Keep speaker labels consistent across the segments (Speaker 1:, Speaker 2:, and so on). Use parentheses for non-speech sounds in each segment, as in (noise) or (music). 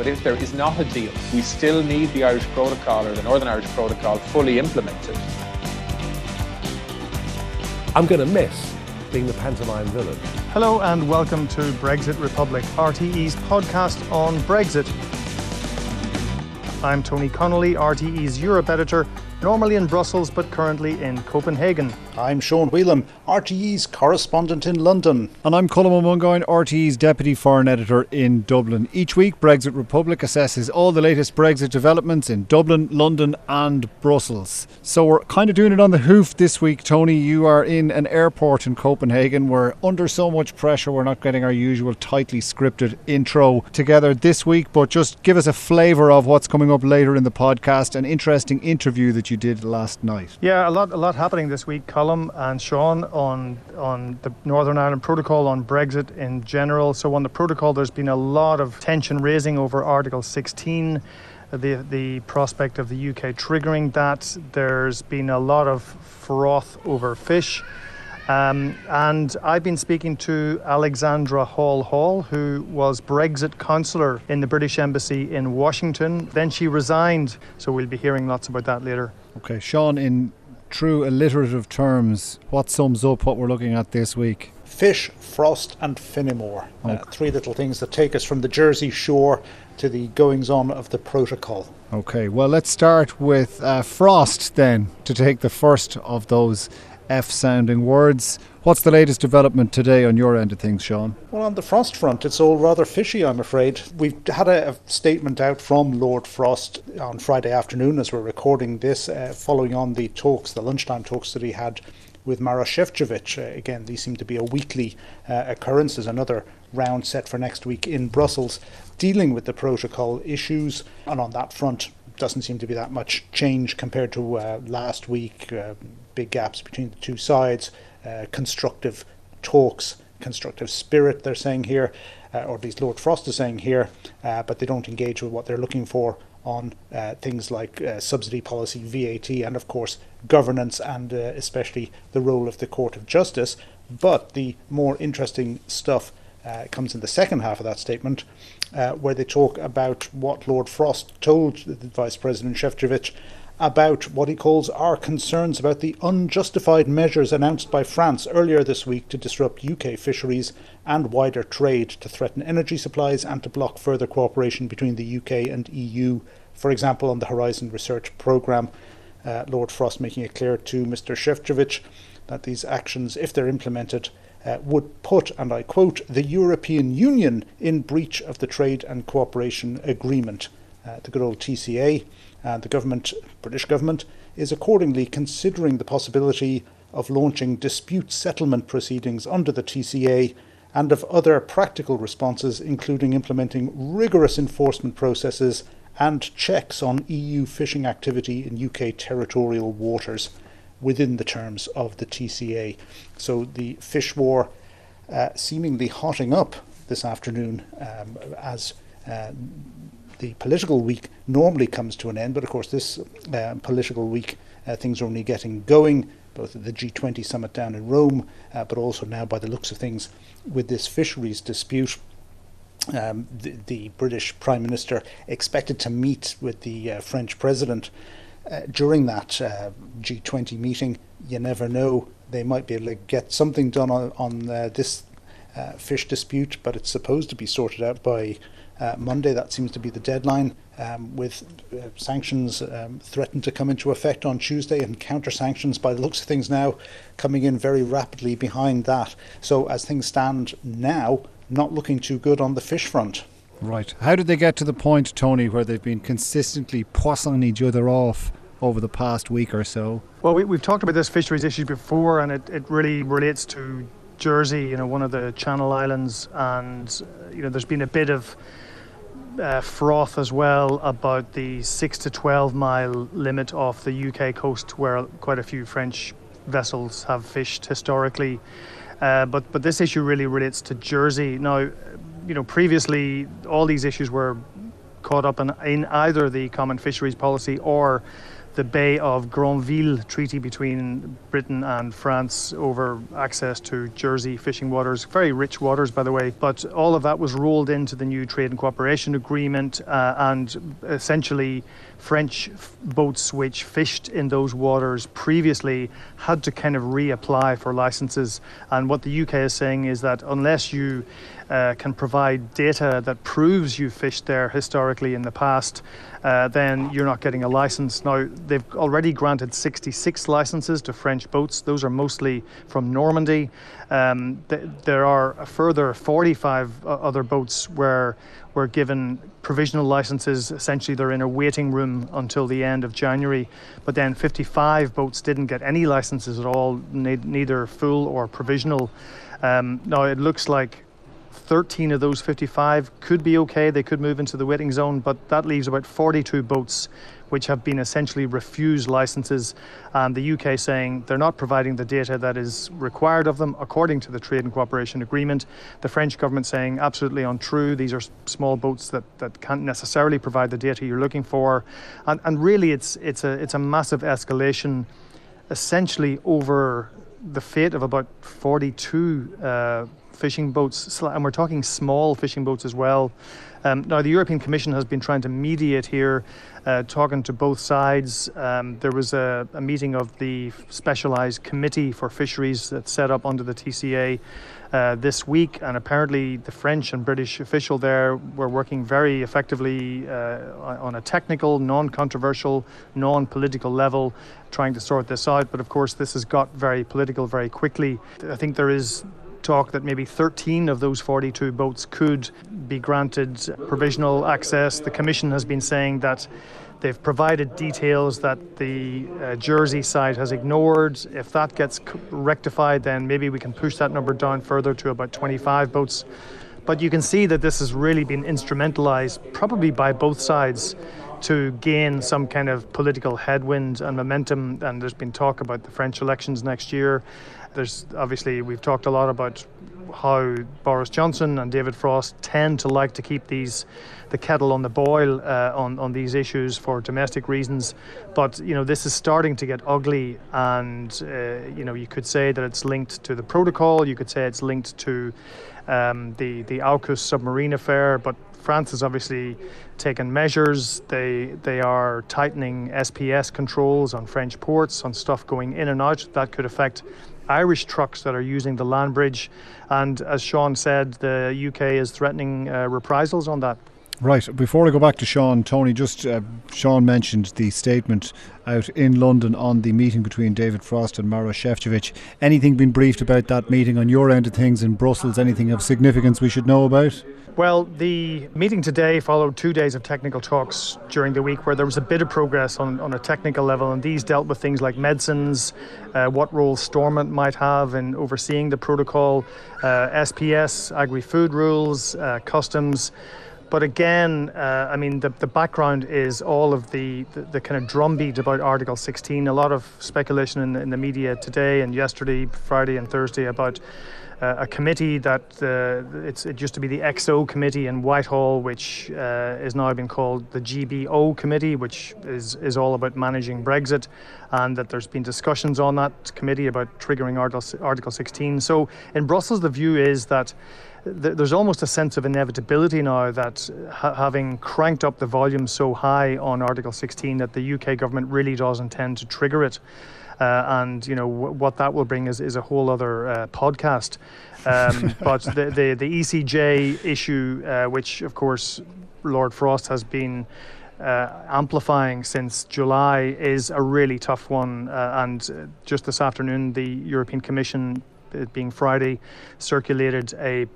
Speaker 1: But if there is not a deal, we still need the Irish Protocol or the Northern Irish Protocol fully implemented.
Speaker 2: I'm going to miss being the pantomime villain.
Speaker 3: Hello and welcome to Brexit Republic, RTE's podcast on Brexit. I'm Tony Connolly, RTE's Europe editor, normally in Brussels but currently in Copenhagen.
Speaker 4: I'm Sean Whelan, RTE's correspondent in London.
Speaker 5: And I'm Colm Ó Mongáin, RTE's Deputy Foreign Editor in Dublin. Each week, Brexit Republic assesses all the latest Brexit developments in Dublin, London, and Brussels. So we're kind of doing it on the hoof this week, Tony. You are in an airport in Copenhagen. We're under so much pressure, we're not getting our usual tightly scripted intro together this week, but just give us a flavour of what's coming up later in the podcast, an interesting interview that you did last night.
Speaker 3: Yeah, a lot, a lot happening this week, Colm and Sean, on on the Northern Ireland Protocol, on Brexit in general. So on the protocol, there's been a lot of tension raising over Article 16 the the prospect of the UK triggering that. There's been a lot of froth over fish. Um, and I've been speaking to Alexandra Hall Hall, who was Brexit counsellor in the British Embassy in Washington. Then she resigned, so we'll be hearing lots about that later.
Speaker 5: Okay, Sean, in true alliterative terms, what sums up what we're looking at this week?
Speaker 4: Fish, frost, and Phinnemore. Okay. Uh, three little things that take us from the Jersey shore to the goings on of the protocol.
Speaker 5: Okay, well, let's start with uh, frost then, to take the first of those F sounding words. What's the latest development today on your end of things, Sean?
Speaker 4: Well, on the Frost front, it's all rather fishy, I'm afraid. We've had a, a statement out from Lord Frost on Friday afternoon as we're recording this, uh, following on the talks, the lunchtime talks that he had with Maros Šefčovič. Uh, again, these seem to be a weekly uh, occurrence. There's another round set for next week in Brussels dealing with the protocol issues. And on that front, doesn't seem to be that much change compared to uh, last week. Uh, big gaps between the two sides, uh, constructive talks, constructive spirit, they're saying here, uh, or at least Lord Frost is saying here, uh, but they don't engage with what they're looking for on uh, things like uh, subsidy policy, VAT, and of course governance, and uh, especially the role of the Court of Justice. But the more interesting stuff comes in the second half of that statement, where they talk about what Lord Frost told Vice President Šefčovič about what he calls our concerns about the unjustified measures announced by France earlier this week to disrupt UK fisheries and wider trade, to threaten energy supplies and to block further cooperation between the UK and EU, for example, on the Horizon Research Programme. Uh, Lord Frost making it clear to Mr. Šefčovič that these actions, if they're implemented, uh, would put, and I quote, the European Union in breach of the Trade and Cooperation Agreement, uh, the good old TCA. And the government, British government, is accordingly considering the possibility of launching dispute settlement proceedings under the TCA and of other practical responses, including implementing rigorous enforcement processes and checks on EU fishing activity in UK territorial waters within the terms of the TCA. So the fish war uh, seemingly hotting up this afternoon um, as uh, the political week normally comes to an end, but of course, this uh, political week uh, things are only getting going, both at the G20 summit down in Rome, uh, but also now, by the looks of things, with this fisheries dispute. Um, the, the, British Prime Minister expected to meet with the uh, French President uh, during that uh, G20 meeting. You never know; they might be able to get something done on, on this fish dispute, but it's supposed to be sorted out by uh, Monday. That seems to be the deadline, um, with uh, sanctions um, threatened to come into effect on Tuesday and counter sanctions, by the looks of things now, coming in very rapidly behind that. So, as things stand now, not looking too good on the fish front.
Speaker 5: Right. How did they get to the point, Tony, where they've been consistently poissoning each other off over the past week or so?
Speaker 3: Well, we, have talked about this fisheries issue before, and it, it really relates to Jersey, you know, one of the Channel Islands, and you know, there's been a bit of uh, froth as well about the 6 to 12 mile limit off the UK coast where quite a few French vessels have fished historically. Uh, but but this issue really relates to Jersey. Now, you know, previously all these issues were caught up in, in either the common fisheries policy or the Bay of Granville treaty between Britain and France over access to Jersey fishing waters, very rich waters, by the way. But all of that was rolled into the new trade and cooperation agreement, uh, and essentially, French boats which fished in those waters previously had to kind of reapply for licenses. And what the UK is saying is that unless you uh, can provide data that proves you fished there historically in the past, uh, then you're not getting a license. Now, they've already granted 66 licenses to French boats. Those are mostly from Normandy. Um, th- there are a further 45 other boats where were given provisional licenses. Essentially, they're in a waiting room until the end of January. But then 55 boats didn't get any licenses at all, ne- neither full or provisional. Um, now, it looks like 13 of those 55 could be okay. They could move into the waiting zone, but that leaves about 42 boats which have been essentially refused licenses. And the UK saying they're not providing the data that is required of them according to the Trade and Cooperation Agreement. The French government saying absolutely untrue. These are small boats that, that can't necessarily provide the data you're looking for. And, and really, it's, it's, a, it's a massive escalation essentially over the fate of about 42 uh, fishing boats, and we're talking small fishing boats as well. Um, now, the European Commission has been trying to mediate here, uh, talking to both sides. Um, there was a, a, meeting of the specialised committee for fisheries that's set up under the TCA uh, this week, and apparently the French and British official there were working very effectively uh, on a technical, non-controversial, non-political level, trying to sort this out. But of course, this has got very political very quickly. I think there is talk that maybe 13 of those 42 boats could be granted provisional access. The Commission has been saying that they've provided details that the uh, Jersey side has ignored. If that gets rectified, then maybe we can push that number down further to about 25 boats. But you can see that this has really been instrumentalized, probably by both sides, to gain some kind of political headwind and momentum. And there's been talk about the French elections next year. There's obviously, we've talked a lot about how Boris Johnson and David Frost tend to like to keep these the kettle on the boil uh, on on these issues for domestic reasons. But you know this is starting to get ugly, and uh, you know you could say that it's linked to the protocol. You could say it's linked to um, the the AUKUS submarine affair. But France has obviously taken measures. They they are tightening SPS controls on French ports on stuff going in and out that could affect Irish trucks that are using the land bridge. And as Sean said, the UK is threatening uh, reprisals on that.
Speaker 5: Right. Before I go back to Sean, Tony, just uh, Sean mentioned the statement out in London on the meeting between David Frost and Maros Sefcovic. Anything been briefed about that meeting on your end of things in Brussels? Anything of significance we should know about?
Speaker 3: Well, the meeting today followed two days of technical talks during the week where there was a bit of progress on, on a technical level, and these dealt with things like medicines, uh, what role Stormont might have in overseeing the protocol, uh, SPS, agri food rules, uh, customs. But again, uh, I mean, the, the background is all of the, the, the, kind of drumbeat about Article 16. A lot of speculation in, in the media today and yesterday, Friday and Thursday about a committee that uh, it used to be the XO committee in Whitehall, which uh, is now been called the GBO committee, which is, is all about managing Brexit, and that there's been discussions on that committee about triggering Article, Article 16. So in Brussels, the view is that there's almost a sense of inevitability now that ha- having cranked up the volume so high on Article 16 that the UK government really does intend to trigger it. Uh, and you know w- what that will bring is, is a whole other uh, podcast. Um, (laughs) but the, the, the ECJ issue, uh, which of course Lord Frost has been uh, amplifying since July, is a really tough one. Uh, and just this afternoon, the European Commission, it being Friday, circulated a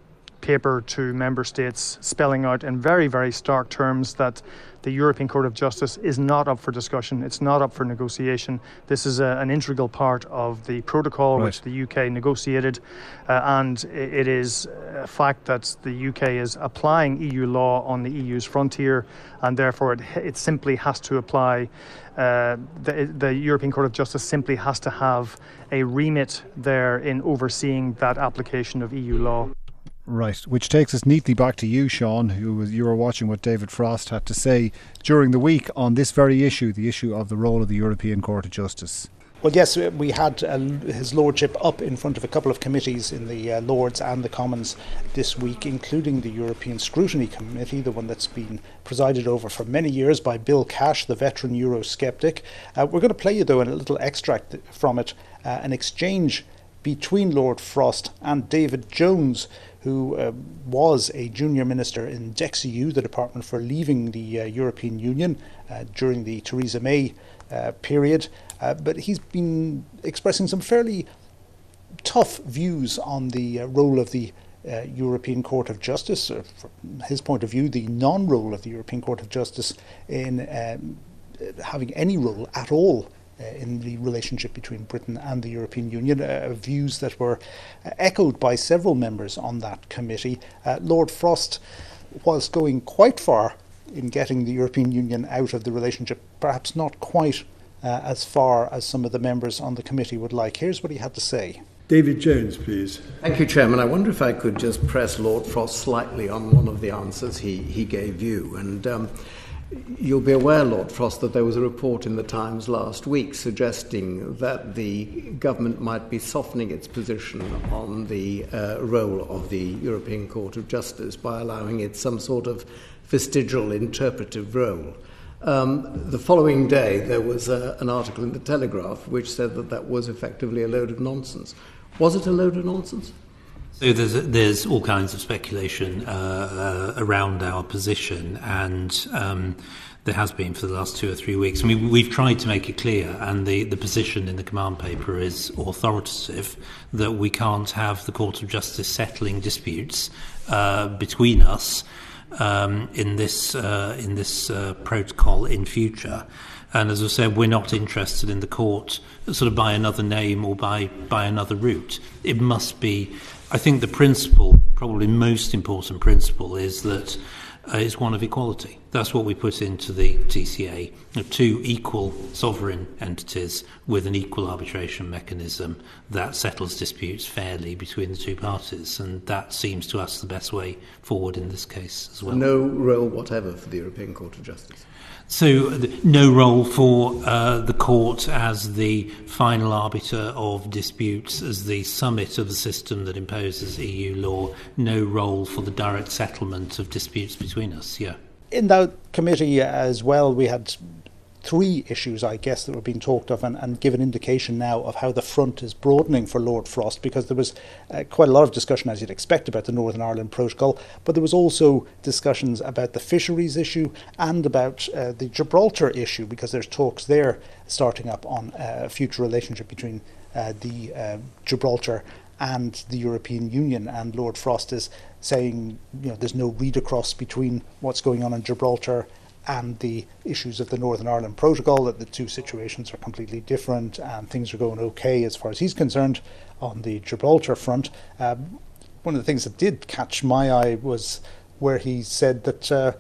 Speaker 3: paper to member states, spelling out in very, very stark terms that the European Court of Justice is not up for discussion. It's not up for negotiation. This is a, an integral part of the protocol right. which the UK negotiated, uh, and it is a fact that the UK is applying EU law on the EU's frontier, and therefore it, it simply has to apply. Uh, the, the European Court of Justice simply has to have a remit there in overseeing that application of EU law.
Speaker 5: Right, which takes us neatly back to you, Sean, who was, you were watching what David Frost had to say during the week on this very issue, the issue of the role of the European Court of Justice.
Speaker 4: Well, yes, we had uh, His Lordship up in front of a couple of committees in the uh, Lords and the Commons this week, including the European Scrutiny Committee, the one that's been presided over for many years by Bill Cash, the veteran Eurosceptic. Uh, we're going to play you, though, a little extract from it, uh, an exchange between Lord Frost and David Jones, who uh, was a junior minister in DexEU, the department for leaving the uh, European Union uh, during the Theresa May uh, period. Uh, but he's been expressing some fairly tough views on the uh, role of the European Court of Justice, from his point of view, the non role of the European Court of Justice in um, having any role at all in the relationship between Britain and the European Union, uh, views that were uh, echoed by several members on that committee. Uh, Lord Frost, whilst going quite far in getting the European Union out of the relationship, perhaps not quite uh, as far as some of the members on the committee would like. Here's what he had to say.
Speaker 6: David Jones, please.
Speaker 7: Thank you, Chairman. I wonder if I could just press Lord Frost slightly on one of the answers he, he gave you. And um, You'll be aware, Lord Frost, that there was a report in the Times last week suggesting that the government might be softening its position on the uh, role of the European Court of Justice by allowing it some sort of vestigial interpretive role. Um, the following day, there was uh, an article in the Telegraph which said that that was effectively a load of nonsense. Was it a load of nonsense?
Speaker 8: So there's there's all kinds of speculation uh, uh, around our position, and um, there has been for the last two or three weeks. I mean, we've tried to make it clear, and the, the position in the command paper is authoritative that we can't have the Court of Justice settling disputes uh, between us um, in this uh, in this uh, protocol in future. And as I said, we're not interested in the court sort of by another name or by, by another route. It must be I think the principle, probably most important principle, is that uh, is one of equality. That's what we put into the TCA. Two equal sovereign entities with an equal arbitration mechanism that settles disputes fairly between the two parties. And that seems to us the best way forward in this case as well.
Speaker 7: No role whatever for the European Court of Justice.
Speaker 8: So, no role for uh, the court as the final arbiter of disputes, as the summit of the system that imposes EU law. No role for the direct settlement of disputes between us. Yeah.
Speaker 4: In that committee as well, we had three issues, I guess, that were being talked of and, and give an indication now of how the front is broadening for Lord Frost because there was uh, quite a lot of discussion, as you'd expect, about the Northern Ireland Protocol, but there was also discussions about the fisheries issue and about uh, the Gibraltar issue because there's talks there starting up on uh, a future relationship between uh, the uh, Gibraltar and the European Union. And Lord Frost is saying, you know, there's no read across between what's going on in Gibraltar and the issues of the Northern Ireland Protocol, that the two situations are completely different and things are going okay as far as he's concerned on the Gibraltar front. Um, one of the things that did catch my eye was where he said that uh,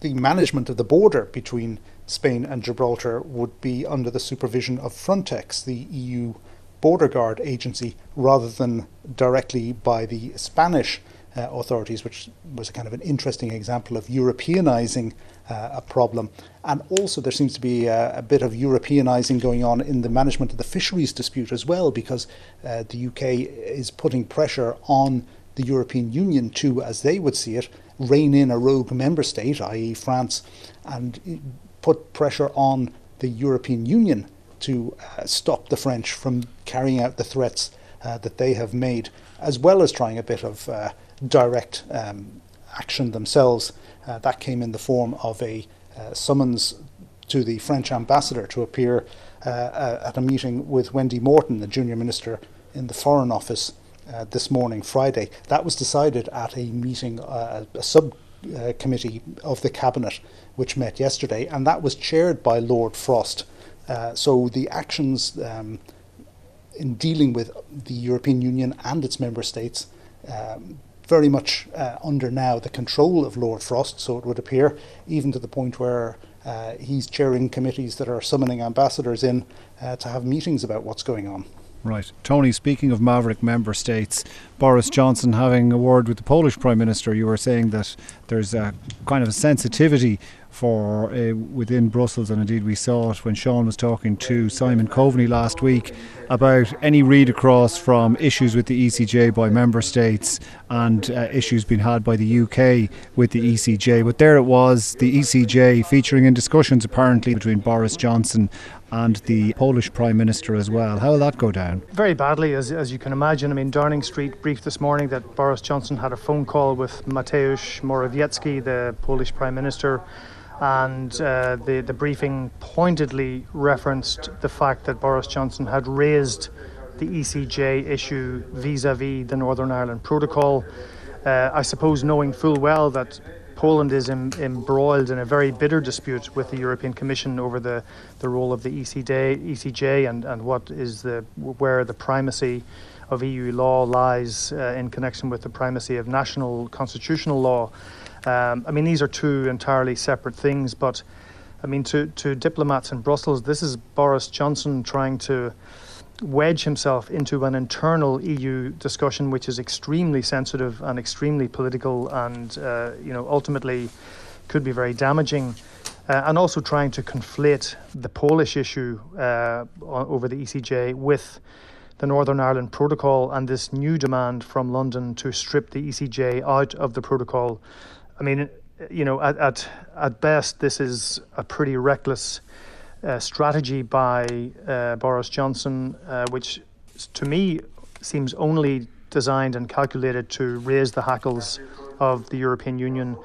Speaker 4: the management of the border between Spain and Gibraltar would be under the supervision of Frontex, the EU border guard agency, rather than directly by the Spanish uh, authorities, which was a kind of an interesting example of Europeanizing uh, a problem. And also, there seems to be a, a, bit of Europeanizing going on in the management of the fisheries dispute as well, because uh, the UK is putting pressure on the European Union to, as they would see it, rein in a rogue member state, i.e., France, and put pressure on the European Union to uh, stop the French from carrying out the threats uh, that they have made, as well as trying a bit of uh, direct um, action themselves. Uh, that came in the form of a uh, summons to the French ambassador to appear uh, uh, at a meeting with Wendy Morton, the junior minister in the Foreign Office uh, this morning, Friday. That was decided at a meeting, uh, a subcommittee of the Cabinet, which met yesterday, and that was chaired by Lord Frost. Uh, so the actions um, in dealing with the European Union and its member states um, very much uh, under now the control of Lord Frost, so it would appear, even to the point where uh, he's chairing committees that are summoning ambassadors in uh, to have meetings about what's going on.
Speaker 5: Right. Tony, speaking of maverick member states, Boris Johnson having a word with the Polish Prime Minister, you were saying that there's a kind of a sensitivity for uh, within Brussels, and indeed we saw it when Sean was talking to Simon Coveney last week about any read across from issues with the ECJ by member states and uh, issues being had by the UK with the ECJ. But there it was, the ECJ featuring in discussions apparently between Boris Johnson and the Polish Prime Minister as well. How will that go down?
Speaker 3: Very badly, as, as you can imagine. I mean, Downing Street briefed this morning that Boris Johnson had a phone call with Mateusz Morawiecki, the Polish Prime Minister, and uh, the, the briefing pointedly referenced the fact that Boris Johnson had raised the ECJ issue vis a vis the Northern Ireland Protocol. Uh, I suppose knowing full well that Poland is em- embroiled in a very bitter dispute with the European Commission over the, the role of the ECJ, ECJ and, and what is the where the primacy of EU law lies uh, in connection with the primacy of national constitutional law. Um, I mean, these are two entirely separate things, but I mean, to, to diplomats in Brussels, this is Boris Johnson trying to wedge himself into an internal EU discussion, which is extremely sensitive and extremely political, and uh, you know, ultimately could be very damaging. Uh, and also trying to conflate the Polish issue uh, over the ECJ with the Northern Ireland Protocol and this new demand from London to strip the ECJ out of the protocol. I mean, you know, at, at, at best, this is a pretty reckless uh, strategy by uh, Boris Johnson, uh, which to me seems only designed and calculated to raise the hackles of the European Union.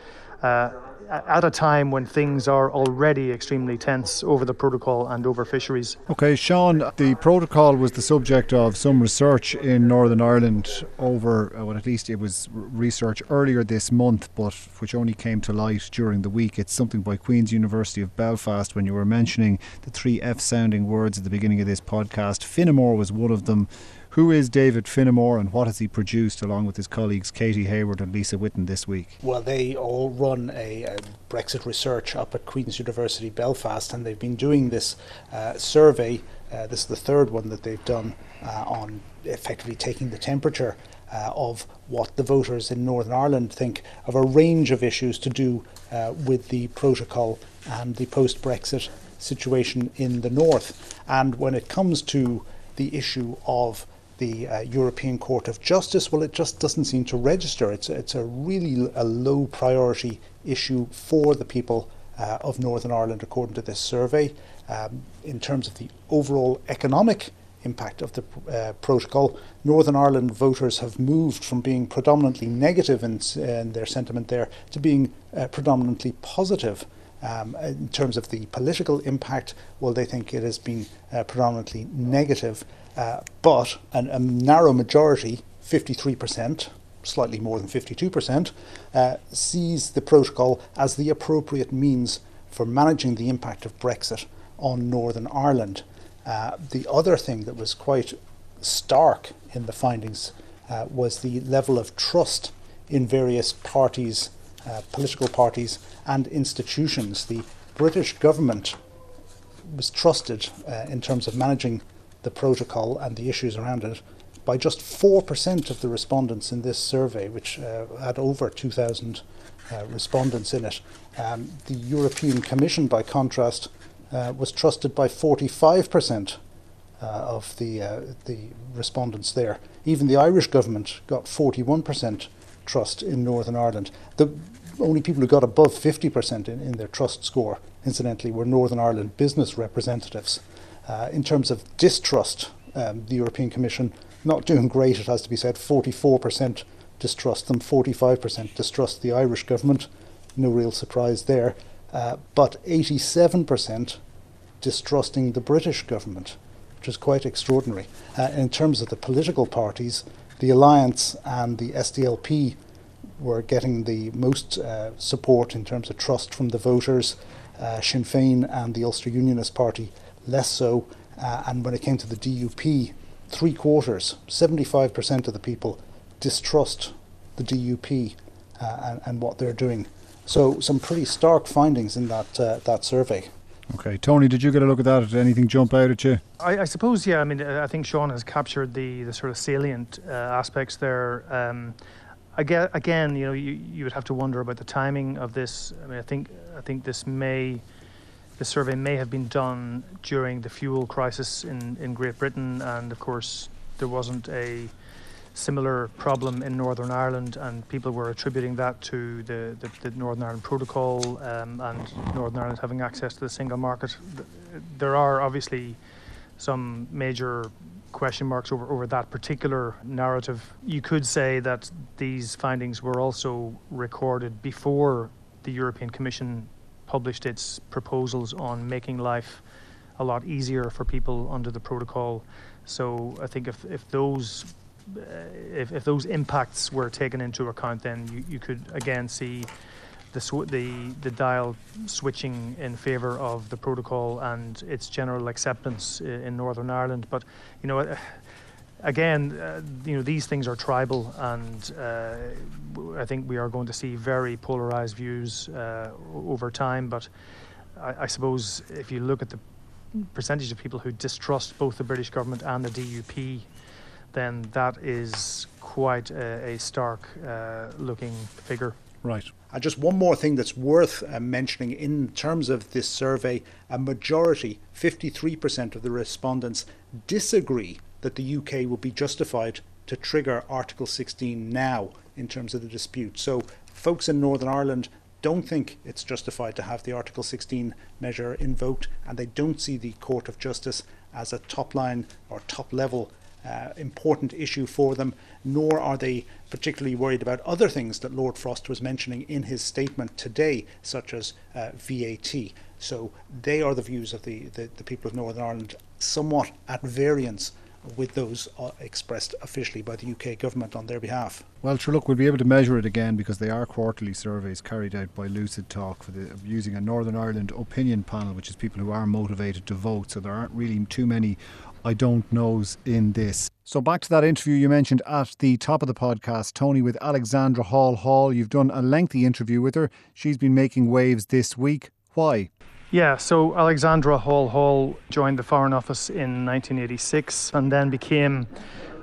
Speaker 3: At a time when things are already extremely tense over the protocol and over fisheries.
Speaker 5: Okay, Sean, the protocol was the subject of some research in Northern Ireland over, uh, well, at least it was research earlier this month, but which only came to light during the week. It's something by Queen's University of Belfast when you were mentioning the three F sounding words at the beginning of this podcast. Phinnemore was one of them. Who is David Phinnemore and what has he produced along with his colleagues Katie Hayward and Lisa Whitten this week?
Speaker 4: Well, they all run a, a Brexit research up at Queen's University Belfast and they've been doing this uh, survey. Uh, this is the third one that they've done uh, on effectively taking the temperature uh, of what the voters in Northern Ireland think of a range of issues to do uh, with the protocol and the post Brexit situation in the North. And when it comes to the issue of the uh, European Court of Justice, well, it just doesn't seem to register. It's, it's a really a low priority issue for the people uh, of Northern Ireland, according to this survey. Um, in terms of the overall economic impact of the uh, protocol, Northern Ireland voters have moved from being predominantly negative in, in their sentiment there to being uh, predominantly positive. Um, in terms of the political impact, well, they think it has been uh, predominantly negative. Uh, but an, a narrow majority, 53%, slightly more than 52%, uh, sees the protocol as the appropriate means for managing the impact of Brexit on Northern Ireland. Uh, the other thing that was quite stark in the findings uh, was the level of trust in various parties, uh, political parties, and institutions. The British government was trusted uh, in terms of managing the protocol and the issues around it by just 4% of the respondents in this survey, which uh, had over 2,000 uh, respondents in it. Um, the European Commission, by contrast, uh, was trusted by 45% uh, of the, uh, the respondents there. Even the Irish government got 41% trust in Northern Ireland. The only people who got above 50% in, in their trust score, incidentally, were Northern Ireland business representatives. Uh, in terms of distrust, um, the European Commission not doing great, it has to be said. 44% distrust them, 45% distrust the Irish government. No real surprise there. Uh, but 87% distrusting the British government, which is quite extraordinary. Uh, in terms of the political parties, the Alliance and the SDLP were getting the most uh, support in terms of trust from the voters. Uh, Sinn Féin and the Ulster Unionist Party less so. Uh, and when it came to the DUP, three quarters, 75% of the people distrust the DUP uh, and, and, what they're doing. So some pretty stark findings in that uh, that survey.
Speaker 5: Okay, Tony, did you get a look at that? Did anything jump out at you?
Speaker 3: I, I suppose, yeah. I mean, I think Sean has captured the, the sort of salient uh, aspects there. Um, again, again, you know, you, you would have to wonder about the timing of this. I mean, I think I think this may, the survey may have been done during the fuel crisis in, in Great Britain, and of course, there wasn't a similar problem in Northern Ireland, and people were attributing that to the, the, the Northern Ireland Protocol um, and Northern Ireland having access to the single market. There are obviously some major question marks over, over that particular narrative. You could say that these findings were also recorded before the European Commission published its proposals on making life a lot easier for people under the protocol. So I think if, if those uh, if, if those impacts were taken into account, then you, you could again see the, sw- the the dial switching in favour of the protocol and its general acceptance in Northern Ireland. But you know. Uh, again, uh, you know these things are tribal, and uh, I think we are going to see very polarized views uh, over time. But I, I, suppose if you look at the percentage of people who distrust both the British government and the DUP, then that is quite a, a stark uh, looking figure.
Speaker 5: Right.
Speaker 4: Uh, just one more thing that's worth uh, mentioning in terms of this survey a majority, 53% of the respondents, disagree that the UK will be justified to trigger Article 16 now in terms of the dispute. So, folks in Northern Ireland don't think it's justified to have the Article 16 measure invoked, and they don't see the Court of Justice as a top line or top level uh, important issue for them, nor are they particularly worried about other things that Lord Frost was mentioning in his statement today, such as uh, VAT. So they are the views of the, the, the, people of Northern Ireland, somewhat at variance with those uh, expressed officially by the UK government on their behalf.
Speaker 5: Well, sure, look, we'll be able to measure it again because they are quarterly surveys carried out by Lucid Talk for the, using a Northern Ireland opinion panel, which is people who are motivated to vote. So there aren't really too many I don't knows in this. So back to that interview you mentioned at the top of the podcast, Tony, with Alexandra Hall Hall. You've done a lengthy interview with her. She's been making waves this week. Why?
Speaker 3: Yeah, so Alexandra Hall Hall joined the Foreign Office in 1986 and then became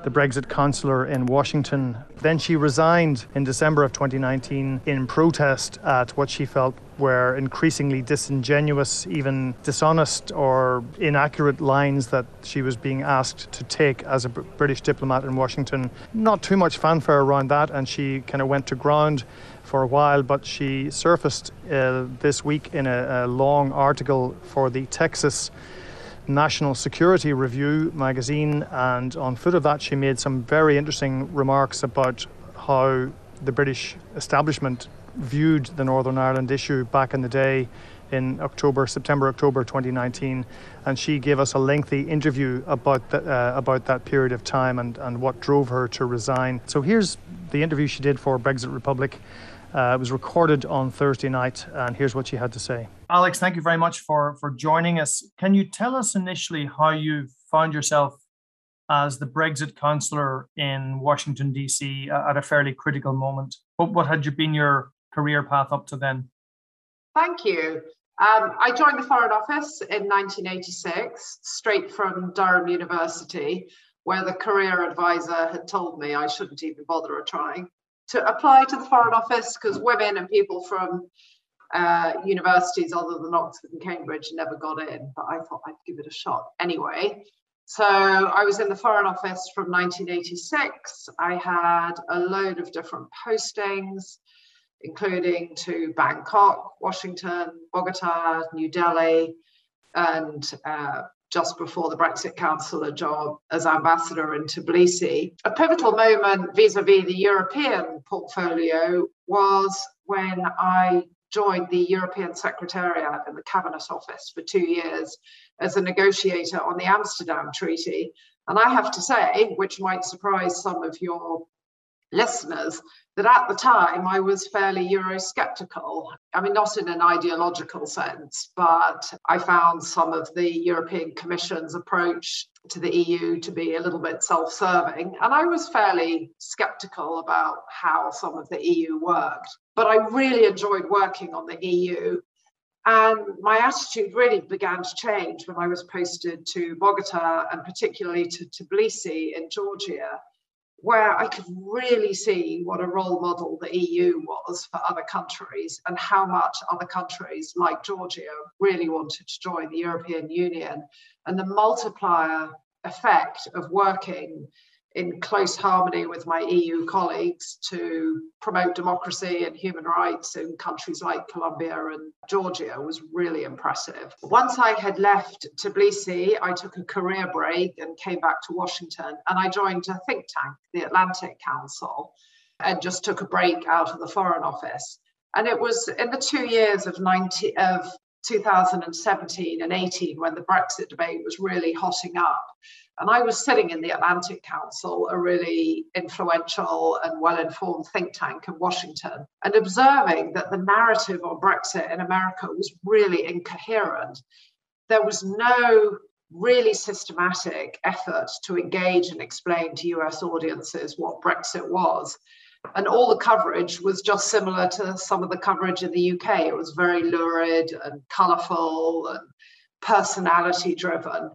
Speaker 3: the Brexit counsellor in Washington. Then she resigned in December of 2019 in protest at what she felt were increasingly disingenuous, even dishonest or inaccurate lines that she was being asked to take as a British diplomat in Washington. Not too much fanfare around that, and she kind of went to ground for a while, but she surfaced uh, this week in a, a long article for the Texas National Security Review magazine, and on foot of that, she made some very interesting remarks about how the British establishment viewed the Northern Ireland issue back in the day in October, September, October 2019, and she gave us a lengthy interview about the, uh, about that period of time and, and what drove her to resign. So here's the interview she did for Brexit Republic. Uh, it was recorded on Thursday night, and here's what she had to say. Alex, thank you very much for for joining us. Can you tell us initially how you found yourself as the Brexit counsellor in Washington D.C. at a fairly critical moment? What what had you been your career path up to then?
Speaker 9: Thank you. Um, I joined the Foreign Office in 1986, straight from Durham University, where the career advisor had told me I shouldn't even bother trying to apply to the Foreign Office because women and people from uh, universities other than Oxford and Cambridge never got in, but I thought I'd give it a shot anyway. So I was in the Foreign Office from 1986. I had a load of different postings, including to Bangkok, Washington, Bogota, New Delhi, and uh, just before the Brexit Councillor job as ambassador in Tbilisi. A pivotal moment vis a vis the European portfolio was when I joined the European Secretariat in the Cabinet Office for two years as a negotiator on the Amsterdam Treaty. And I have to say, which might surprise some of your listeners, that at the time I was fairly Eurosceptical. I mean, not in an ideological sense, but I found some of the European Commission's approach to the EU to be a little bit self serving. And I was fairly skeptical about how some of the EU worked. But I really enjoyed working on the EU. And my attitude really began to change when I was posted to Bogota and particularly to Tbilisi in Georgia where I could really see what a role model the EU was for other countries and how much other countries like Georgia really wanted to join the European Union. And the multiplier effect of working in close harmony with my EU colleagues to promote democracy and human rights in countries like Colombia and Georgia was really impressive. Once I had left Tbilisi, I took a career break and came back to Washington and I joined a think tank, the Atlantic Council, and just took a break out of the Foreign Office. And it was in the two years of 90 of 2017 and 18 when the Brexit debate was really hotting up and I was sitting in the Atlantic Council, a really influential and well informed think tank in Washington, and observing that the narrative on Brexit in America was really incoherent. There was no really systematic effort to engage and explain to US audiences what Brexit was. And all the coverage was just similar to some of the coverage in the UK. It was very lurid and colourful and personality driven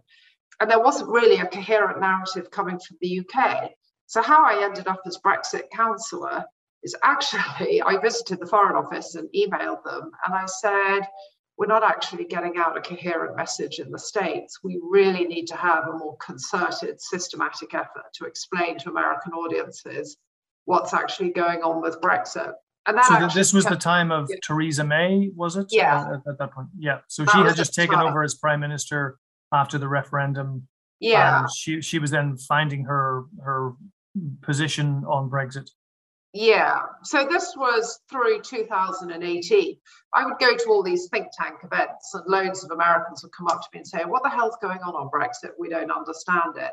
Speaker 9: and there wasn't really a coherent narrative coming from the UK. So, how I ended up as Brexit councillor is actually (laughs) I visited the Foreign Office and emailed them, and I said, We're not actually getting out a coherent message in the States. We really need to have a more concerted, systematic effort to explain to American audiences what's actually going on with Brexit.
Speaker 10: And so this was the time of yeah. Theresa May, was it?
Speaker 9: Yeah.
Speaker 10: Uh, at, that point, yeah. So that she had just taken time. over as prime minister after the referendum.
Speaker 9: Yeah.
Speaker 10: she she was then finding her her position on Brexit.
Speaker 9: Yeah. So this was through 2018. I would go to all these think tank events, and loads of Americans would come up to me and say, What the hell's going on on Brexit? We don't understand it.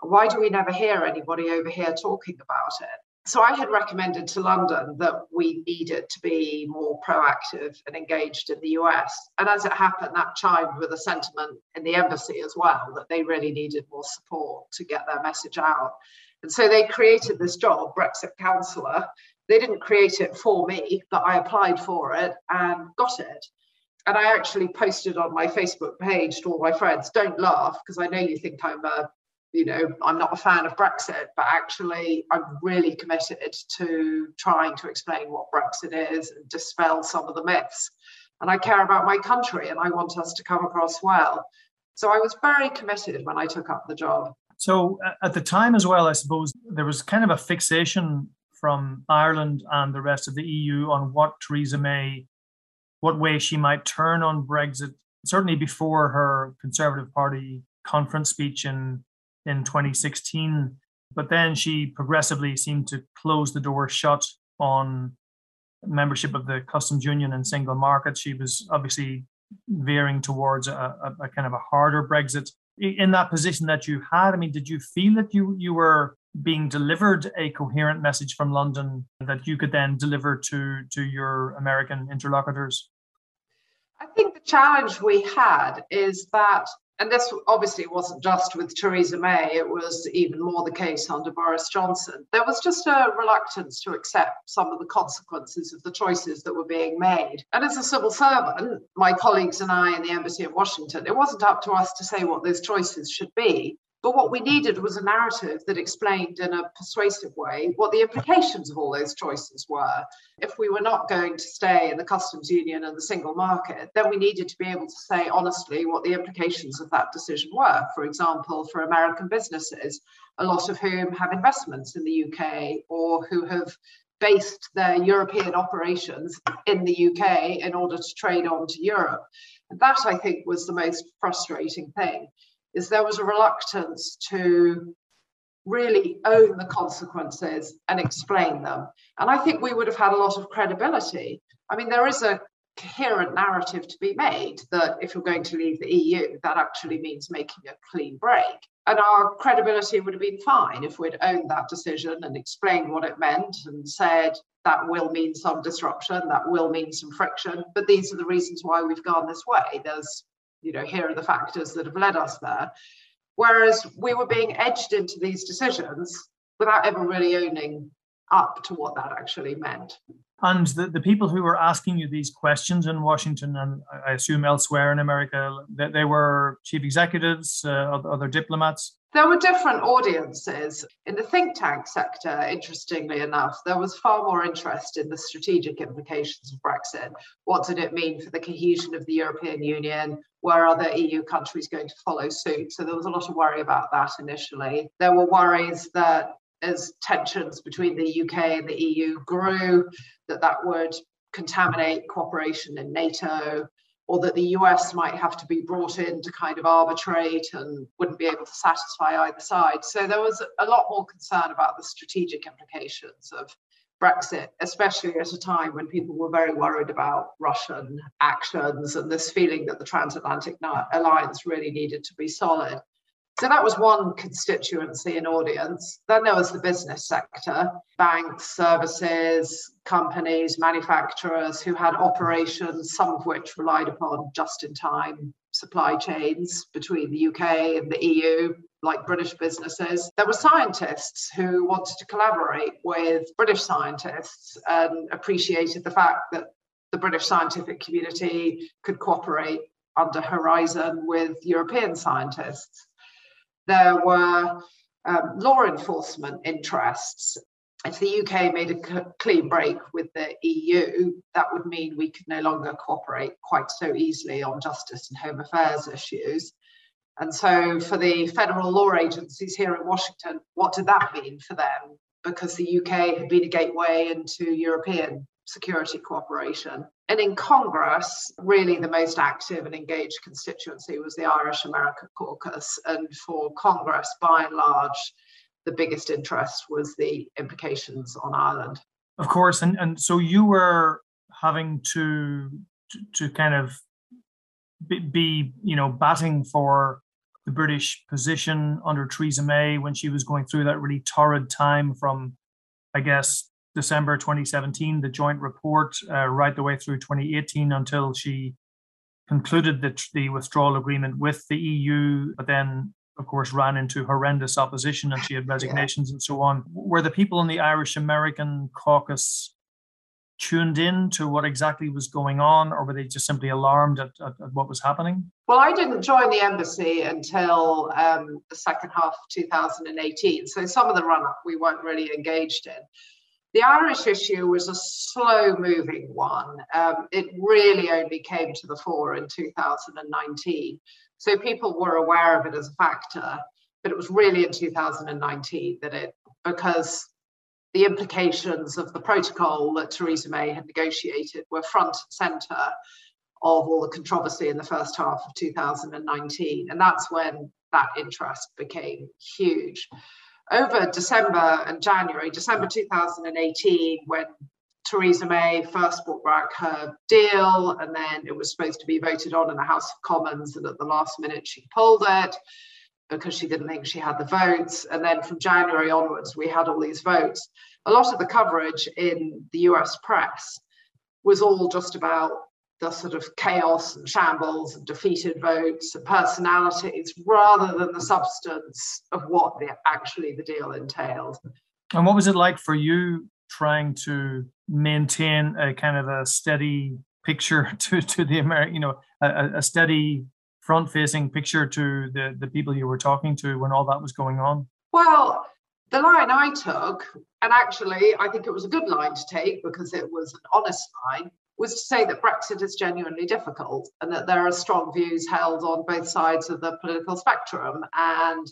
Speaker 9: Why do we never hear anybody over here talking about it? So I had recommended to London that we needed to be more proactive and engaged in the US. And as it happened, that chimed with a sentiment in the embassy as well that they really needed more support to get their message out. And so they created this job, Brexit Counselor. They didn't create it for me, but I applied for it and got it. And I actually posted on my Facebook page to all my friends, don't laugh, because I know you think I'm a you know, I'm not a fan of Brexit, but actually, I'm really committed to trying to explain what Brexit is and dispel some of the myths. And I care about my country and I want us to come across well. So I was very committed when I took up the job.
Speaker 10: So at the time as well, I suppose there was kind of a fixation from Ireland and the rest of the EU on what Theresa May, what way she might turn on Brexit. Certainly before her Conservative Party conference speech in in 2016. But then she progressively seemed to close the door shut on membership of the customs union and single market. She was obviously veering towards a, a, a, kind of a harder Brexit. In that position that you had, I mean, did you feel that you you were being delivered a coherent message from London that you could then deliver to to your American interlocutors?
Speaker 9: I think the challenge we had is that and this obviously wasn't just with Theresa May, it was even more the case under Boris Johnson. There was just a reluctance to accept some of the consequences of the choices that were being made. And as a civil servant, my colleagues and I in the embassy in Washington, it wasn't up to us to say what those choices should be. But what we needed was a narrative that explained in a persuasive way what the implications of all those choices were. If we were not going to stay in the customs union and the single market, then we needed to be able to say honestly what the implications of that decision were. For example, for American businesses, a lot of whom have investments in the UK or who have based their European operations in the UK in order to trade on to Europe. And that, I think, was the most frustrating thing is there was a reluctance to really own the consequences and explain them. And I think we would have had a lot of credibility. I mean, there is a coherent narrative to be made that if you're going to leave the EU, that actually means making a clean break. And our credibility would have been fine if we'd owned that decision and explained what it meant and said that will mean some disruption, that will mean some friction. But these are the reasons why we've gone this way. There's, you know, here are the factors that have led us there. Whereas we were being edged into these decisions without ever really owning up to what that actually meant.
Speaker 10: And the, the people who were asking you these questions in Washington and I assume elsewhere in America, they, they were chief executives, uh, other diplomats?
Speaker 9: There were different audiences. In the think tank sector, interestingly enough, there was far more interest in the strategic implications of Brexit. What did it mean for the cohesion of the European Union? Were other EU countries going to follow suit? So there was a lot of worry about that initially. There were worries that as tensions between the UK and the EU grew, that that would contaminate cooperation in NATO, or that the US might have to be brought in to kind of arbitrate and wouldn't be able to satisfy either side. So there was a lot more concern about the strategic implications of Brexit, especially at a time when people were very worried about Russian actions and this feeling that the transatlantic alliance really needed to be solid. So that was one constituency and audience. Then there was the business sector, banks, services, companies, manufacturers who had operations, some of which relied upon just in time supply chains between the UK and the EU, like British businesses. There were scientists who wanted to collaborate with British scientists and appreciated the fact that the British scientific community could cooperate under Horizon with European scientists there were um, law enforcement interests. If the UK made a clean break with the EU, that would mean we could no longer cooperate quite so easily on justice and home affairs issues. And so, for the federal law agencies here in Washington, what did that mean for them? Because the UK had been a gateway into European security cooperation. And in Congress, really the most active and engaged constituency was the Irish American caucus. And for Congress, by and large, the biggest interest was the implications on Ireland.
Speaker 10: Of course. And, and so you were having to, to, to kind of be, be, you know, batting for the British position under Theresa May when she was going through that really torrid time from, I guess, December 2017, the joint report, uh, right the way through 2018 until she concluded the, the withdrawal agreement with the EU, but then, of course, ran into horrendous opposition and she had (sighs) resignations yeah. and so on. Were the people in the Irish American caucus tuned in to what exactly was going on, or were they just simply alarmed at, at, at what was happening?
Speaker 9: Well, I didn't join the embassy until um, the second half of 2018. So some of the run up we weren't really engaged in. The Irish issue was a slow moving one. Um, it really only came to the fore in 2019. So people were aware of it as a factor, but it was really in 2019 that it, because the implications of the protocol that Theresa May had negotiated were front and centre of all the controversy in the first half of 2019. And that's when that interest became huge over December and January, December 2018, when Theresa May first brought back her deal, and then it was supposed to be voted on in the House of Commons, and at the last minute she pulled it because she didn't think she had the votes. And then from January onwards, we had all these votes. A lot of the coverage in the US press was all just about the sort of chaos and shambles and defeated votes and personalities rather than the substance of what the, actually the deal entailed.
Speaker 10: And what was it like for you trying to maintain a kind of a steady picture (laughs) to, to the American, you know, a, a steady front facing picture to the, the people you were talking to when all that was going on?
Speaker 9: Well, the line I took, and actually I think it was a good line to take because it was an honest line, was to say that Brexit is genuinely difficult and that there are strong views held on both sides of the political spectrum and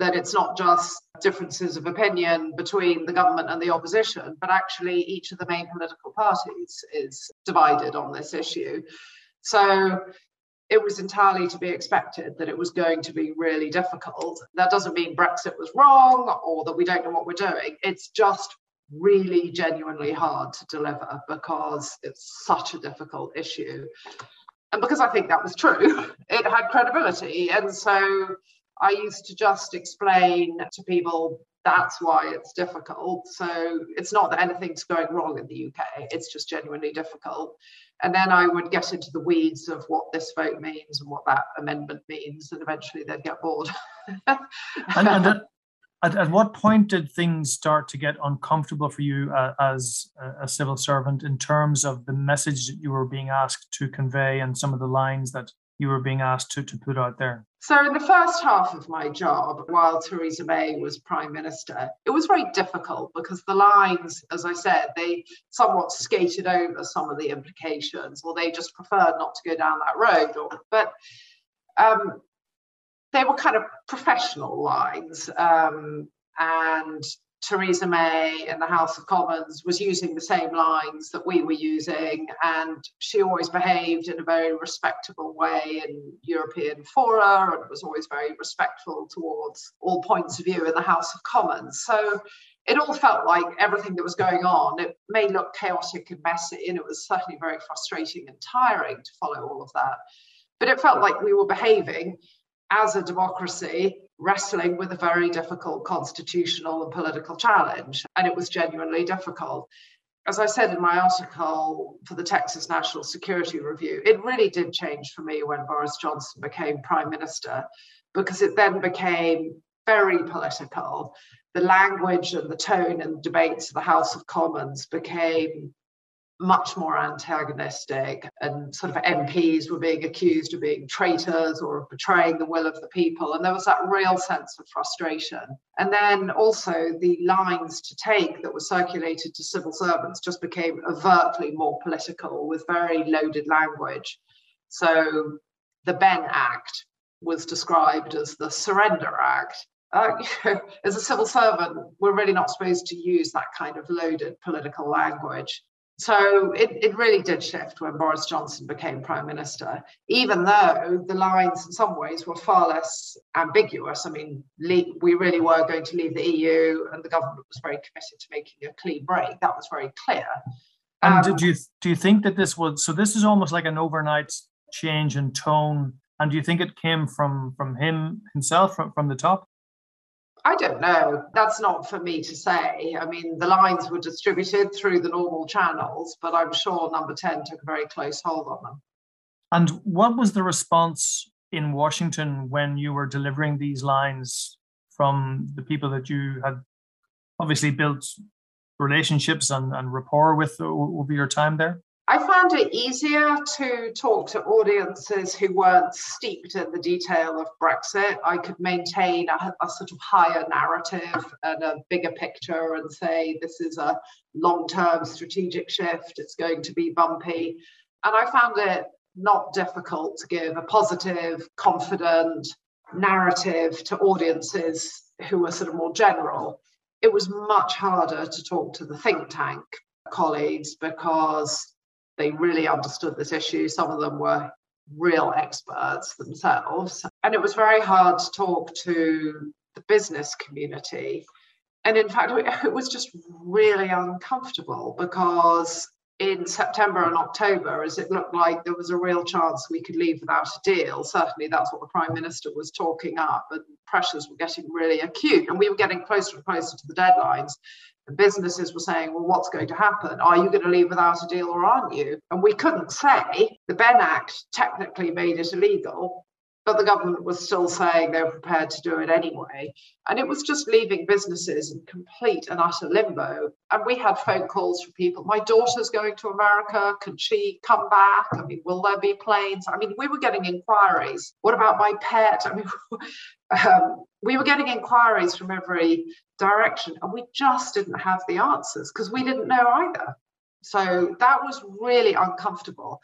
Speaker 9: that it's not just differences of opinion between the government and the opposition, but actually each of the main political parties is divided on this issue. So it was entirely to be expected that it was going to be really difficult. That doesn't mean Brexit was wrong or that we don't know what we're doing. It's just really genuinely hard to deliver because it's such a difficult issue. And because I think that was true, (laughs) it had credibility. And so I used to just explain to people that's why it's difficult. So it's not that anything's going wrong in the UK, it's just genuinely difficult. And then I would get into the weeds of what this vote means and what that amendment means, and eventually they'd get bored. (laughs)
Speaker 10: and, and at, at, at, what point did things start to get uncomfortable for you uh, as a, a civil servant in terms of the message that you were being asked to convey and some of the lines that you were being asked to, to put out there?
Speaker 9: So, in the first half of my job, while Theresa May was Prime Minister, it was very difficult because the lines, as I said, they somewhat skated over some of the implications, or they just preferred not to go down that road. Or, but um, they were kind of professional lines. Um, and Theresa May in the House of Commons was using the same lines that we were using, and she always behaved in a very respectable way in European fora and was always very respectful towards all points of view in the House of Commons. So it all felt like everything that was going on. It may look chaotic and messy, and it was certainly very frustrating and tiring to follow all of that. But it felt like we were behaving as a democracy wrestling with a very difficult constitutional and political challenge. And it was genuinely difficult. As I said in my article for the Texas National Security Review, it really did change for me when Boris Johnson became prime minister, because it then became very political. The language and the tone and debates of the House of Commons became much more antagonistic, and sort of MPs were being accused of being traitors or of betraying the will of the people. And there was that real sense of frustration. And then also the lines to take that were circulated to civil servants just became overtly more political with very loaded language. So the Benn Act was described as the Surrender Act. Uh, (laughs) as a civil servant, we're really not supposed to use that kind of loaded political language. So it, it really did shift when Boris Johnson became Prime Minister, even though the lines in some ways were far less ambiguous. I mean, we really were going to leave the EU, and the government was very committed to making a clean break. That was very clear.
Speaker 10: And um, did you do you think that this was so? This is almost like an overnight change in tone. And do you think it came from from him himself, from, from the top?
Speaker 9: I don't know. That's not for me to say. I mean, the lines were distributed through the normal channels, but I'm sure number 10 took a very close hold on them.
Speaker 10: And what was the response in Washington when you were delivering these lines from the people that you had obviously built relationships and, and rapport with over your time there?
Speaker 9: I found it easier to talk to audiences who weren't steeped in the detail of Brexit. I could maintain a, a, sort of higher narrative and a bigger picture and say this is a long term strategic shift, it's going to be bumpy. And I found it not difficult to give a positive, confident narrative to audiences who were sort of more general. It was much harder to talk to the think tank colleagues because they really understood this issue. Some of them were real experts themselves. And it was very hard to talk to the business community. And in fact, it was just really uncomfortable because in September and October, as it looked like there was a real chance we could leave without a deal, certainly that's what the Prime Minister was talking up, and pressures were getting really acute. And we were getting closer and closer to the deadlines businesses were saying, well, what's going to happen? Are you going to leave without a deal or aren't you? And we couldn't say. The Benn Act technically made it illegal, but the government was still saying they were prepared to do it anyway. And it was just leaving businesses in complete and utter limbo. And we had phone calls from people. My daughter's going to America. Can she come back? I mean, will there be planes? I mean, we were getting inquiries. What about my pet? I mean, (laughs) um, we were getting inquiries from every direction, and we just didn't have the answers because we didn't know either. So that was really uncomfortable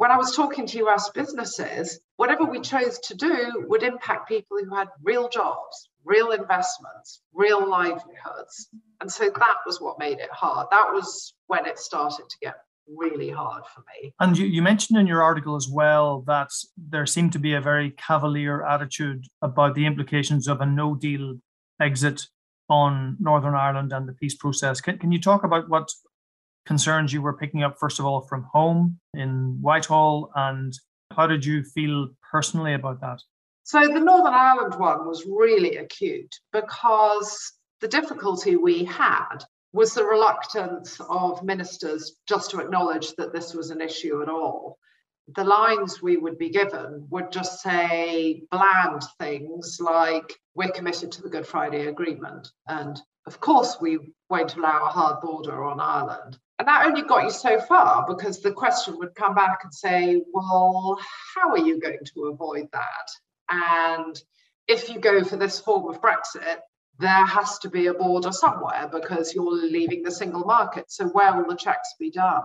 Speaker 9: when I was talking to US businesses, whatever we chose to do would impact people who had real jobs, real investments, real livelihoods. And so that was what made it hard. That was when it started to get really hard for me.
Speaker 10: And you, you mentioned in your article as well that there seemed to be a very cavalier attitude about the implications of a no deal exit on Northern Ireland and the peace process. Can, can you talk about what concerns you were picking up, first of all, from home in Whitehall, and how did you feel personally about that?
Speaker 9: So the Northern Ireland one was really acute because the difficulty we had was the reluctance of ministers just to acknowledge that this was an issue at all. The lines we would be given would just say bland things like, we're committed to the Good Friday Agreement. And of course, we won't allow a hard border on Ireland. And that only got you so far because the question would come back and say, well, how are you going to avoid that? And if you go for this form of Brexit, there has to be a border somewhere because you're leaving the single market. So where will the checks be done?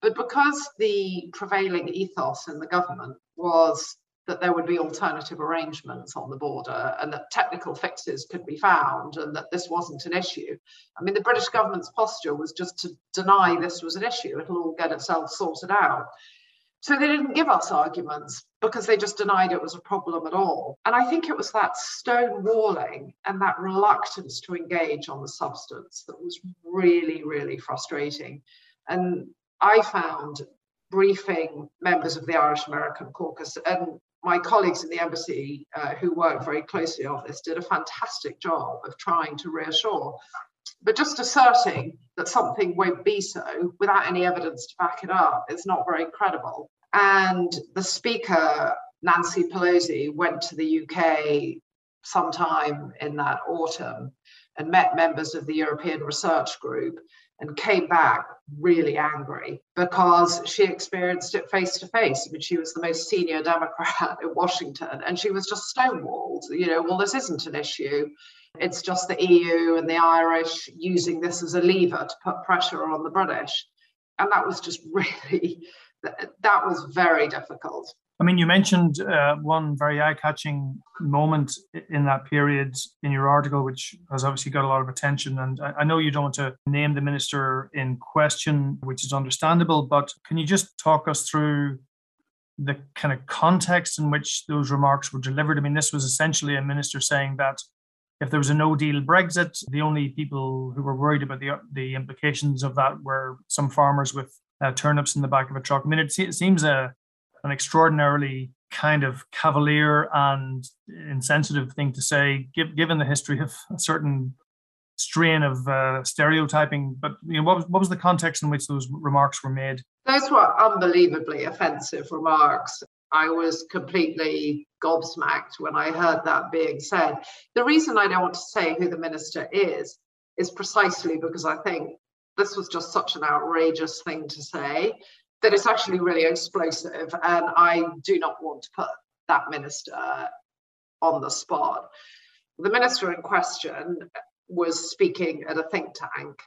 Speaker 9: But because the prevailing ethos in the government was that there would be alternative arrangements on the border and that technical fixes could be found and that this wasn't an issue. I mean, the British government's posture was just to deny this was an issue. It'll all get itself sorted out. So they didn't give us arguments because they just denied it was a problem at all. And I think it was that stonewalling and that reluctance to engage on the substance that was really, really frustrating. And I found briefing members of the Irish American caucus and my colleagues in the embassy uh, who work very closely on this did a fantastic job of trying to reassure. But just asserting that something won't be so without any evidence to back it up is not very credible. And the speaker, Nancy Pelosi, went to the UK sometime in that autumn and met members of the European Research Group and came back really angry because she experienced it face to face. I mean, she was the most senior (laughs) Democrat in Washington and she was just stonewalled. You know, well, this isn't an issue. It's just the EU and the Irish using this as a lever to put pressure on the British. And that was just (laughs) really, that was very difficult.
Speaker 10: I mean, you mentioned uh, one very eye-catching moment in that period in your article, which has obviously got a lot of attention. And I know you don't want to name the minister in question, which is understandable, but can you just talk us through the kind of context in which those remarks were delivered? I mean, this was essentially a minister saying that if there was a no-deal Brexit, the only people who were worried about the the implications of that were some farmers with uh, turnips in the back of a truck. I mean, it, it seems a an extraordinarily kind of cavalier and insensitive thing to say, give, given the history of a certain strain of uh, stereotyping. But you know, what was, what was the context in which those remarks were made?
Speaker 9: Those were unbelievably offensive remarks. I was completely gobsmacked when I heard that being said. The reason I don't want to say who the minister is is precisely because I think this was just such an outrageous thing to say that it's actually really explosive. And I do not want to put that minister on the spot. The minister in question was speaking at a think tank,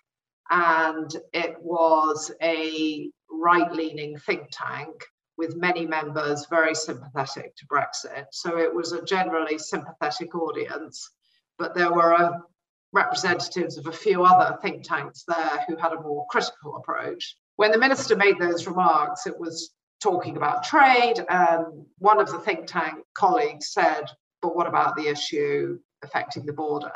Speaker 9: and it was a right leaning think tank with many members very sympathetic to Brexit. So it was a generally sympathetic audience, but there were a, representatives of a few other think tanks there who had a more critical approach. When the minister made those remarks, it was talking about trade, and one of the think tank colleagues said, But what about the issue affecting the border?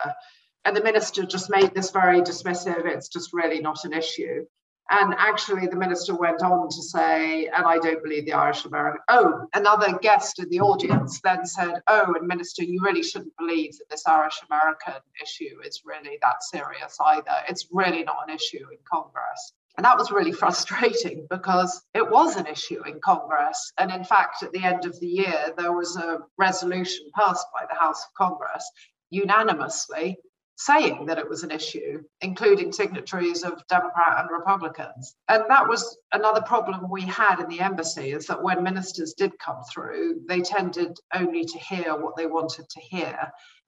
Speaker 9: And the minister just made this very dismissive, it's just really not an issue. And actually, the minister went on to say, and I don't believe the Irish American. Oh, another guest in the audience then said, Oh, and minister, you really shouldn't believe that this Irish American issue is really that serious either. It's really not an issue in Congress. And that was really (laughs) frustrating because it was an issue in Congress. And in fact, at the end of the year, there was a resolution passed by the House of Congress unanimously saying that it was an issue, including signatories of Democrat and Republicans. And that was another problem we had in the embassy is that when ministers did come through, they tended only to hear what they wanted to hear.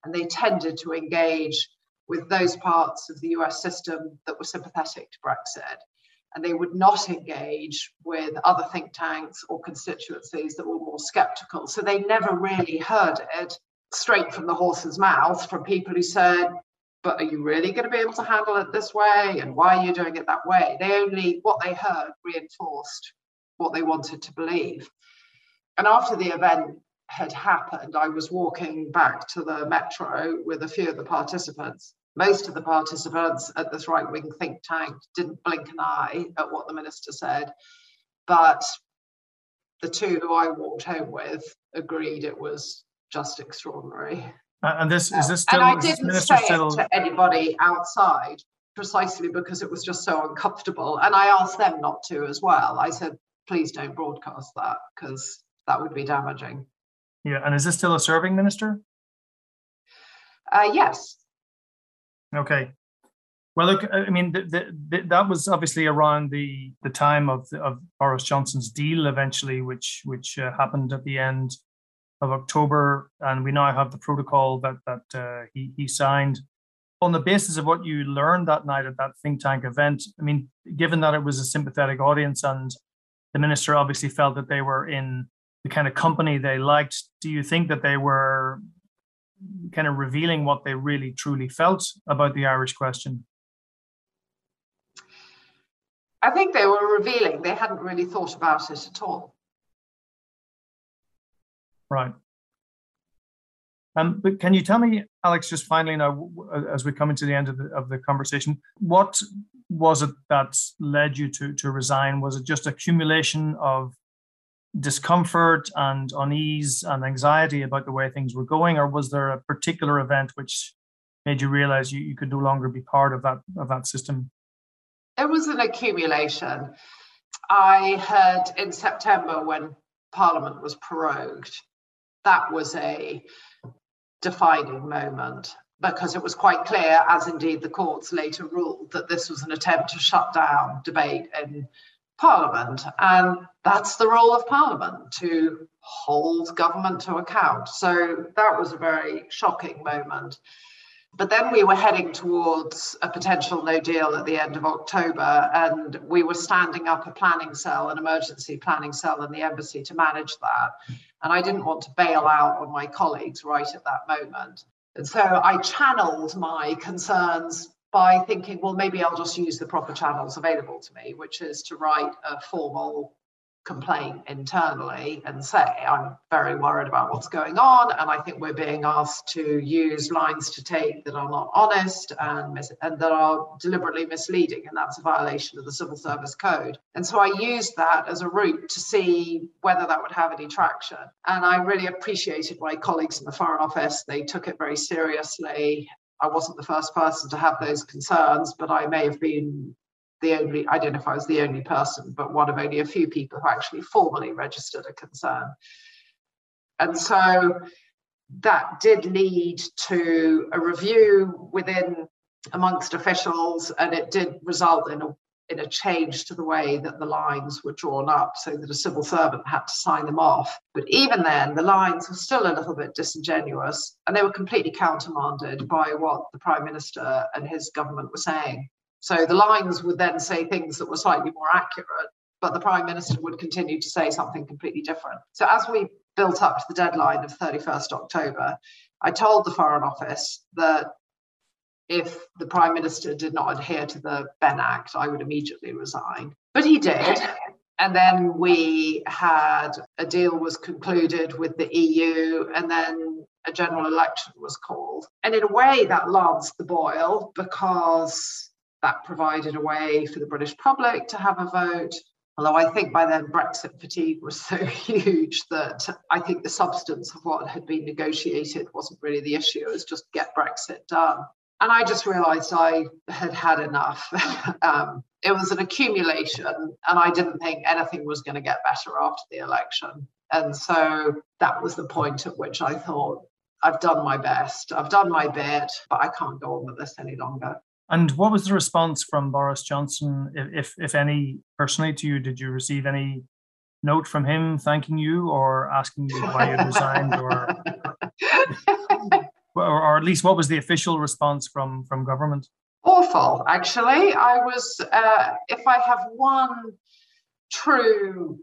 Speaker 9: And they tended to engage with those parts of the US system that were sympathetic to Brexit and they would not engage with other think tanks or constituencies that were more skeptical. So they never really heard it straight from the horse's mouth from people who said, but are you really going to be able to handle it this way? And why are you doing it that way? They only, what they heard reinforced what they wanted to believe. And after the event had happened, I was walking back to the metro with a few of the participants most of the participants at this right wing think tank didn't blink an eye at what the minister said, but the two who I walked home with agreed it was just extraordinary.
Speaker 10: And this is this still?
Speaker 9: And I didn't say still... it to anybody outside precisely because it was just so uncomfortable. And I asked them not to as well. I said, please don't broadcast that because that would be damaging.
Speaker 10: Yeah, and is this still a serving minister?
Speaker 9: Uh, yes.
Speaker 10: Okay. Well, look, I mean, the, the, the, that was obviously around the the time of of Boris Johnson's deal, eventually, which which uh, happened at the end of October, and we now have the protocol that that uh, he he signed. On the basis of what you learned that night at that think tank event, I mean, given that it was a sympathetic audience and the minister obviously felt that they were in the kind of company they liked, do you think that they were kind of revealing what they really truly felt about the Irish question?
Speaker 9: I think they were revealing. They hadn't really thought about it at all.
Speaker 10: Right. Um, but can you tell me, Alex, just finally now, as we come into the end of the, of the conversation, what was it that led you to, to resign? Was it just accumulation of discomfort and unease and anxiety about the way things were going, or was there a particular event which made you realize you, you could no longer be part of that of that system?
Speaker 9: It was an accumulation. I had in September when Parliament was prorogued, that was a defining moment because it was quite clear, as indeed the courts later ruled, that this was an attempt to shut down debate in Parliament. And that's the role of Parliament to hold government to account. So that was a very shocking moment. But then we were heading towards a potential no deal at the end of October, and we were standing up a planning cell, an emergency planning cell in the embassy to manage that. And I didn't want to bail out on my colleagues right at that moment. And so I channeled my concerns by thinking, well, maybe I'll just use the proper channels available to me, which is to write a formal complaint internally and say, I'm very worried about what's going on, and I think we're being asked to use lines to take that are not honest and, mis- and that are deliberately misleading, and that's a violation of the Civil Service Code. And so I used that as a route to see whether that would have any traction. And I really appreciated my colleagues in the Foreign Office. They took it very seriously. I wasn't the first person to have those concerns, but I may have been the only, I don't know if I was the only person, but one of only a few people who actually formally registered a concern. And so that did lead to a review within amongst officials, and it did result in a in a change to the way that the lines were drawn up so that a civil servant had to sign them off. But even then, the lines were still a little bit disingenuous and they were completely countermanded by what the Prime Minister and his government were saying. So the lines would then say things that were slightly more accurate, but the Prime Minister would continue to say something completely different. So as we built up to the deadline of 31st October, I told the Foreign Office that if the Prime Minister did not adhere to the Benn Act, I would immediately resign. But he did. And then we had a deal was concluded with the EU, and then a general election was called. And in a way, that lanced the boil because that provided a way for the British public to have a vote. Although I think by then Brexit fatigue was so (laughs) huge that I think the substance of what had been negotiated wasn't really the issue. It was just get Brexit done. And I just realized I had had enough. (laughs) um, it was an accumulation, and I didn't think anything was going to get better after the election. And so that was the point at which I thought, I've done my best, I've done my bit, but I can't go on with this any longer.
Speaker 10: And what was the response from Boris Johnson, if, if any, personally to you? Did you receive any note from him thanking you or asking you why you resigned, or, (laughs) or, or at least what was the official response from from government?
Speaker 9: Awful, actually. I was, uh, if I have one true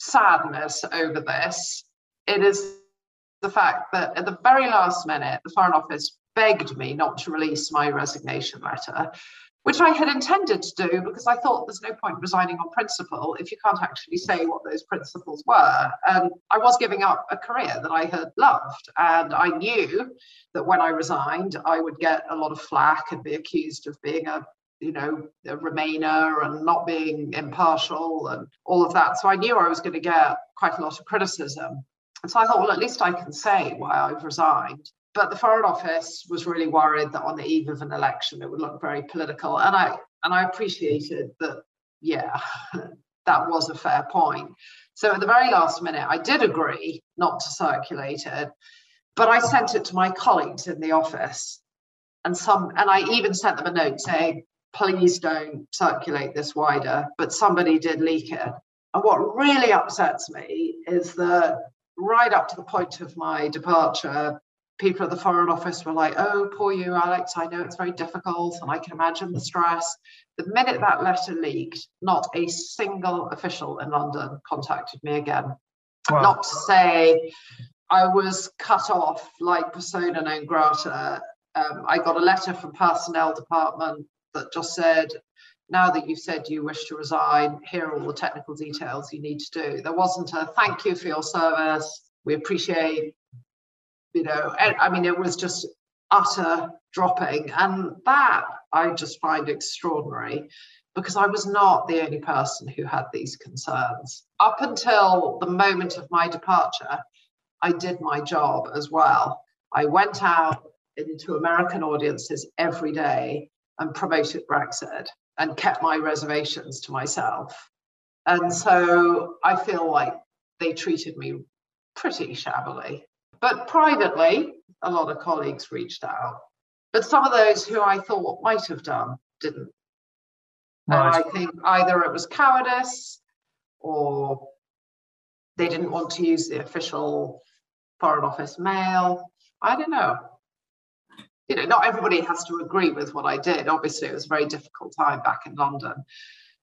Speaker 9: sadness over this, it is the fact that at the very last minute, the Foreign Office begged me not to release my resignation letter, which I had intended to do because I thought there's no point resigning on principle if you can't actually say what those principles were. And I was giving up a career that I had loved. And I knew that when I resigned, I would get a lot of flack and be accused of being a you know, a Remainer and not being impartial and all of that. So I knew I was going to get quite a lot of criticism. And so I thought, well, at least I can say why I've resigned. But the Foreign Office was really worried that on the eve of an election it would look very political. And I and I appreciated that, yeah, (laughs) that was a fair point. So at the very last minute, I did agree not to circulate it, but I sent it to my colleagues in the office. And some and I even sent them a note saying, please don't circulate this wider. But somebody did leak it. And what really upsets me is that right up to the point of my departure, people at the Foreign Office were like, oh, poor you, Alex. I know it's very difficult and I can imagine the stress. The minute that letter leaked, not a single official in London contacted me again. Wow. Not to say I was cut off like persona non grata. Um, I got a letter from personnel department that just said, now that you've said you wish to resign, here are all the technical details you need to do. There wasn't a thank you for your service. We appreciate, you know, I mean, it was just utter dropping. And that I just find extraordinary because I was not the only person who had these concerns. Up until the moment of my departure, I did my job as well. I went out into American audiences every day and promoted Brexit and kept my reservations to myself. And so I feel like they treated me pretty shabbily. But privately, a lot of colleagues reached out. But some of those who I thought might have done didn't. Right. And I think either it was cowardice or they didn't want to use the official Foreign Office mail. I don't know you know, not everybody has to agree with what I did. Obviously, it was a very difficult time back in London.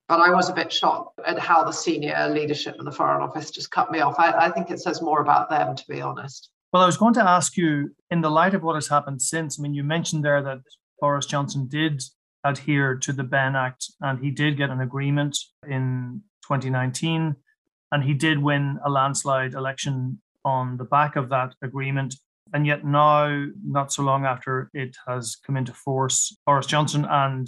Speaker 9: But I was a bit shocked at how the senior leadership in the Foreign Office just cut me off. I, I think it says more about them, to be honest.
Speaker 10: Well, I was going to ask you, in the light of what has happened since, I mean, you mentioned there that Boris Johnson did adhere to the Benn Act and he did get an agreement in 2019 and he did win a landslide election on the back of that agreement. And yet now, not so long after it has come into force, Boris Johnson and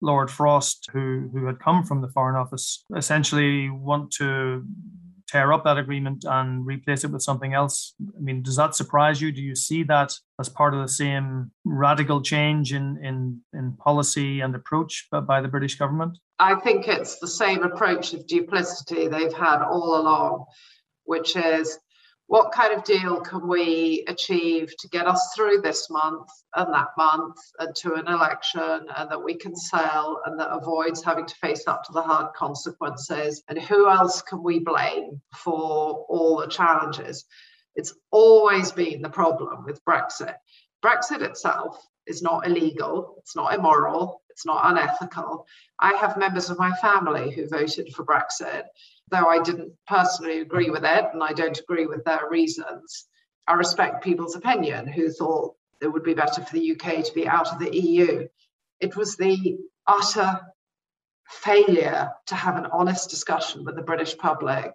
Speaker 10: Lord Frost, who, who had come from the Foreign Office, essentially want to tear up that agreement and replace it with something else. I mean, does that surprise you? Do you see that as part of the same radical change in, in, in policy and approach by the British government?
Speaker 9: I think it's the same approach of duplicity they've had all along, which is what kind of deal can we achieve to get us through this month and that month and to an election and that we can sell and that avoids having to face up to the hard consequences? And who else can we blame for all the challenges? It's always been the problem with brexit. Brexit itself is not illegal it's not immoral it's not unethical. I have members of my family who voted for brexit though I didn't personally agree with it and I don't agree with their reasons, I respect people's opinion who thought it would be better for the UK to be out of the EU. It was the utter failure to have an honest discussion with the British public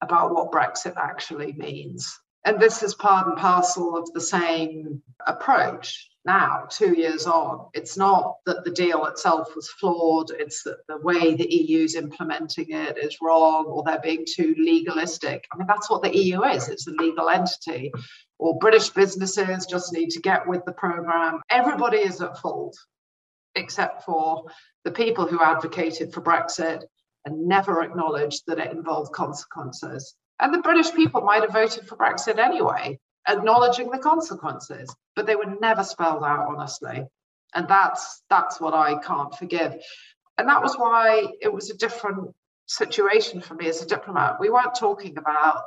Speaker 9: about what Brexit actually means. And this is part and parcel of the same approach now, two years on. It's not that the deal itself was flawed, it's that the way the EU's implementing it is wrong or they're being too legalistic. I mean, that's what the EU is it's a legal entity. Or British businesses just need to get with the program. Everybody is at fault, except for the people who advocated for Brexit and never acknowledged that it involved consequences. And the British people might have voted for Brexit anyway acknowledging the consequences, but they were never spelled out honestly. And that's that's what I can't forgive. And that was why it was a different situation for me as a diplomat. We weren't talking about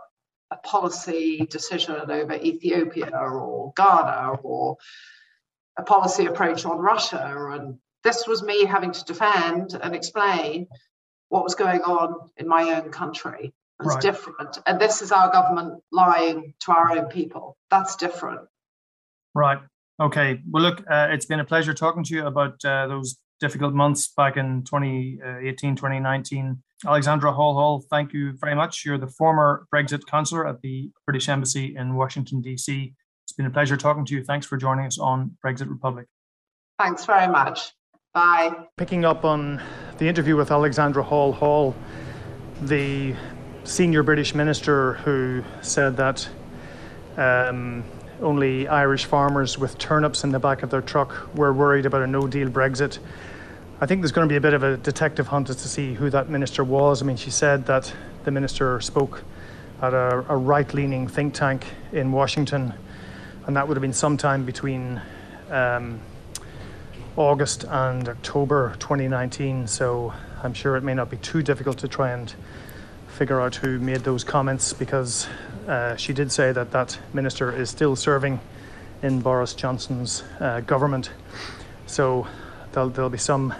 Speaker 9: a policy decision over Ethiopia or Ghana or a policy approach on Russia. And this was me having to defend and explain what was going on in my own country. It's right. different. And this is our government lying to our own people. That's different.
Speaker 10: Right. Okay. Well, look, uh, it's been a pleasure talking to you about uh, those difficult months back in 2018, 2019. Alexandra Hall Hall, thank you very much. You're the former Brexit counsellor at the British Embassy in Washington, D.C. It's been a pleasure talking to you. Thanks for joining us on Brexit Republic.
Speaker 9: Thanks very much. Bye.
Speaker 3: Picking up on the interview with Alexandra Hall Hall, the senior British minister who said that Um, only Irish farmers with turnips in the back of their truck were worried about a no deal Brexit. I think there's going to be a bit of a detective hunt as to see who that minister was. I mean, she said that the minister spoke at a, a right leaning think tank in Washington, and that would have been sometime between um, August and October 2019. So I'm sure it may not be too difficult to try and figure out who made those comments because uh, she did say that that minister is still serving in Boris Johnson's uh, government. So there'll, there'll, be some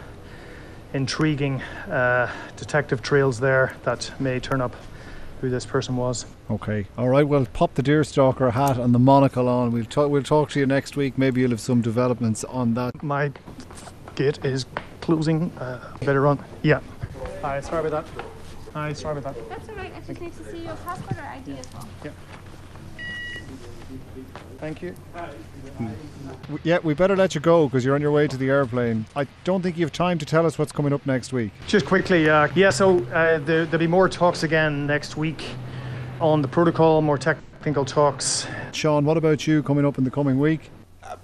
Speaker 3: intriguing uh, detective trails there that may turn up who this person was.
Speaker 5: Okay, all right. Well, pop the deerstalker hat and the monocle on. We'll talk. We'll talk to you next week. Maybe you'll have some developments on that.
Speaker 3: My gate is closing. Uh, better run. Yeah. Hi. Sorry about that. Hi. Sorry about
Speaker 11: that. That's all right. I just need to see your passport or ID as well.
Speaker 3: Yeah. Thank you.
Speaker 5: Yeah, we better let you go because you're on your way to the airplane. I don't think you have time to tell us what's coming up next week.
Speaker 3: Just quickly, uh, yeah, so uh, there, will be more talks again next week on the protocol, more technical talks.
Speaker 5: Sean, what about you coming up in the coming week?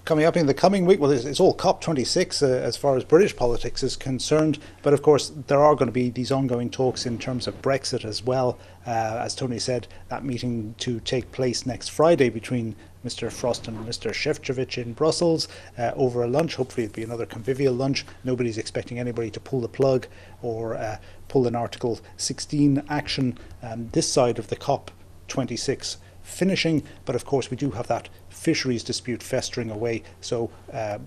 Speaker 4: Coming up in the coming week, well, it's, it's all COP26 uh, as far as British politics is concerned. But of course, there are going to be these ongoing talks in terms of Brexit as well. Uh, as Tony said, that meeting to take place next Friday between Mr. Frost and Mr. Šefčovič in Brussels uh, over a lunch. Hopefully, it'll be another convivial lunch. Nobody's expecting anybody to pull the plug or uh, pull an Article 16 action um, this side of the COP26 finishing. But of course, we do have that fisheries dispute festering away. So uh,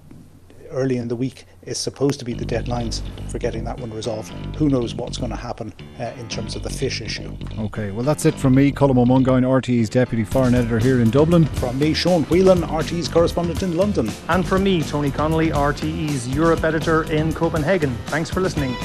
Speaker 4: early in the week is supposed to be the deadlines for getting that one resolved. Who knows what's going to happen uh, in terms of the fish issue.
Speaker 5: Okay, well, that's it from me, Colm Ó Mongáin, RTE's Deputy Foreign Editor here in Dublin.
Speaker 4: From me, Sean Whelan, RTE's correspondent in London.
Speaker 3: And from me, Tony Connolly, RTE's Europe Editor in Copenhagen. Thanks for listening.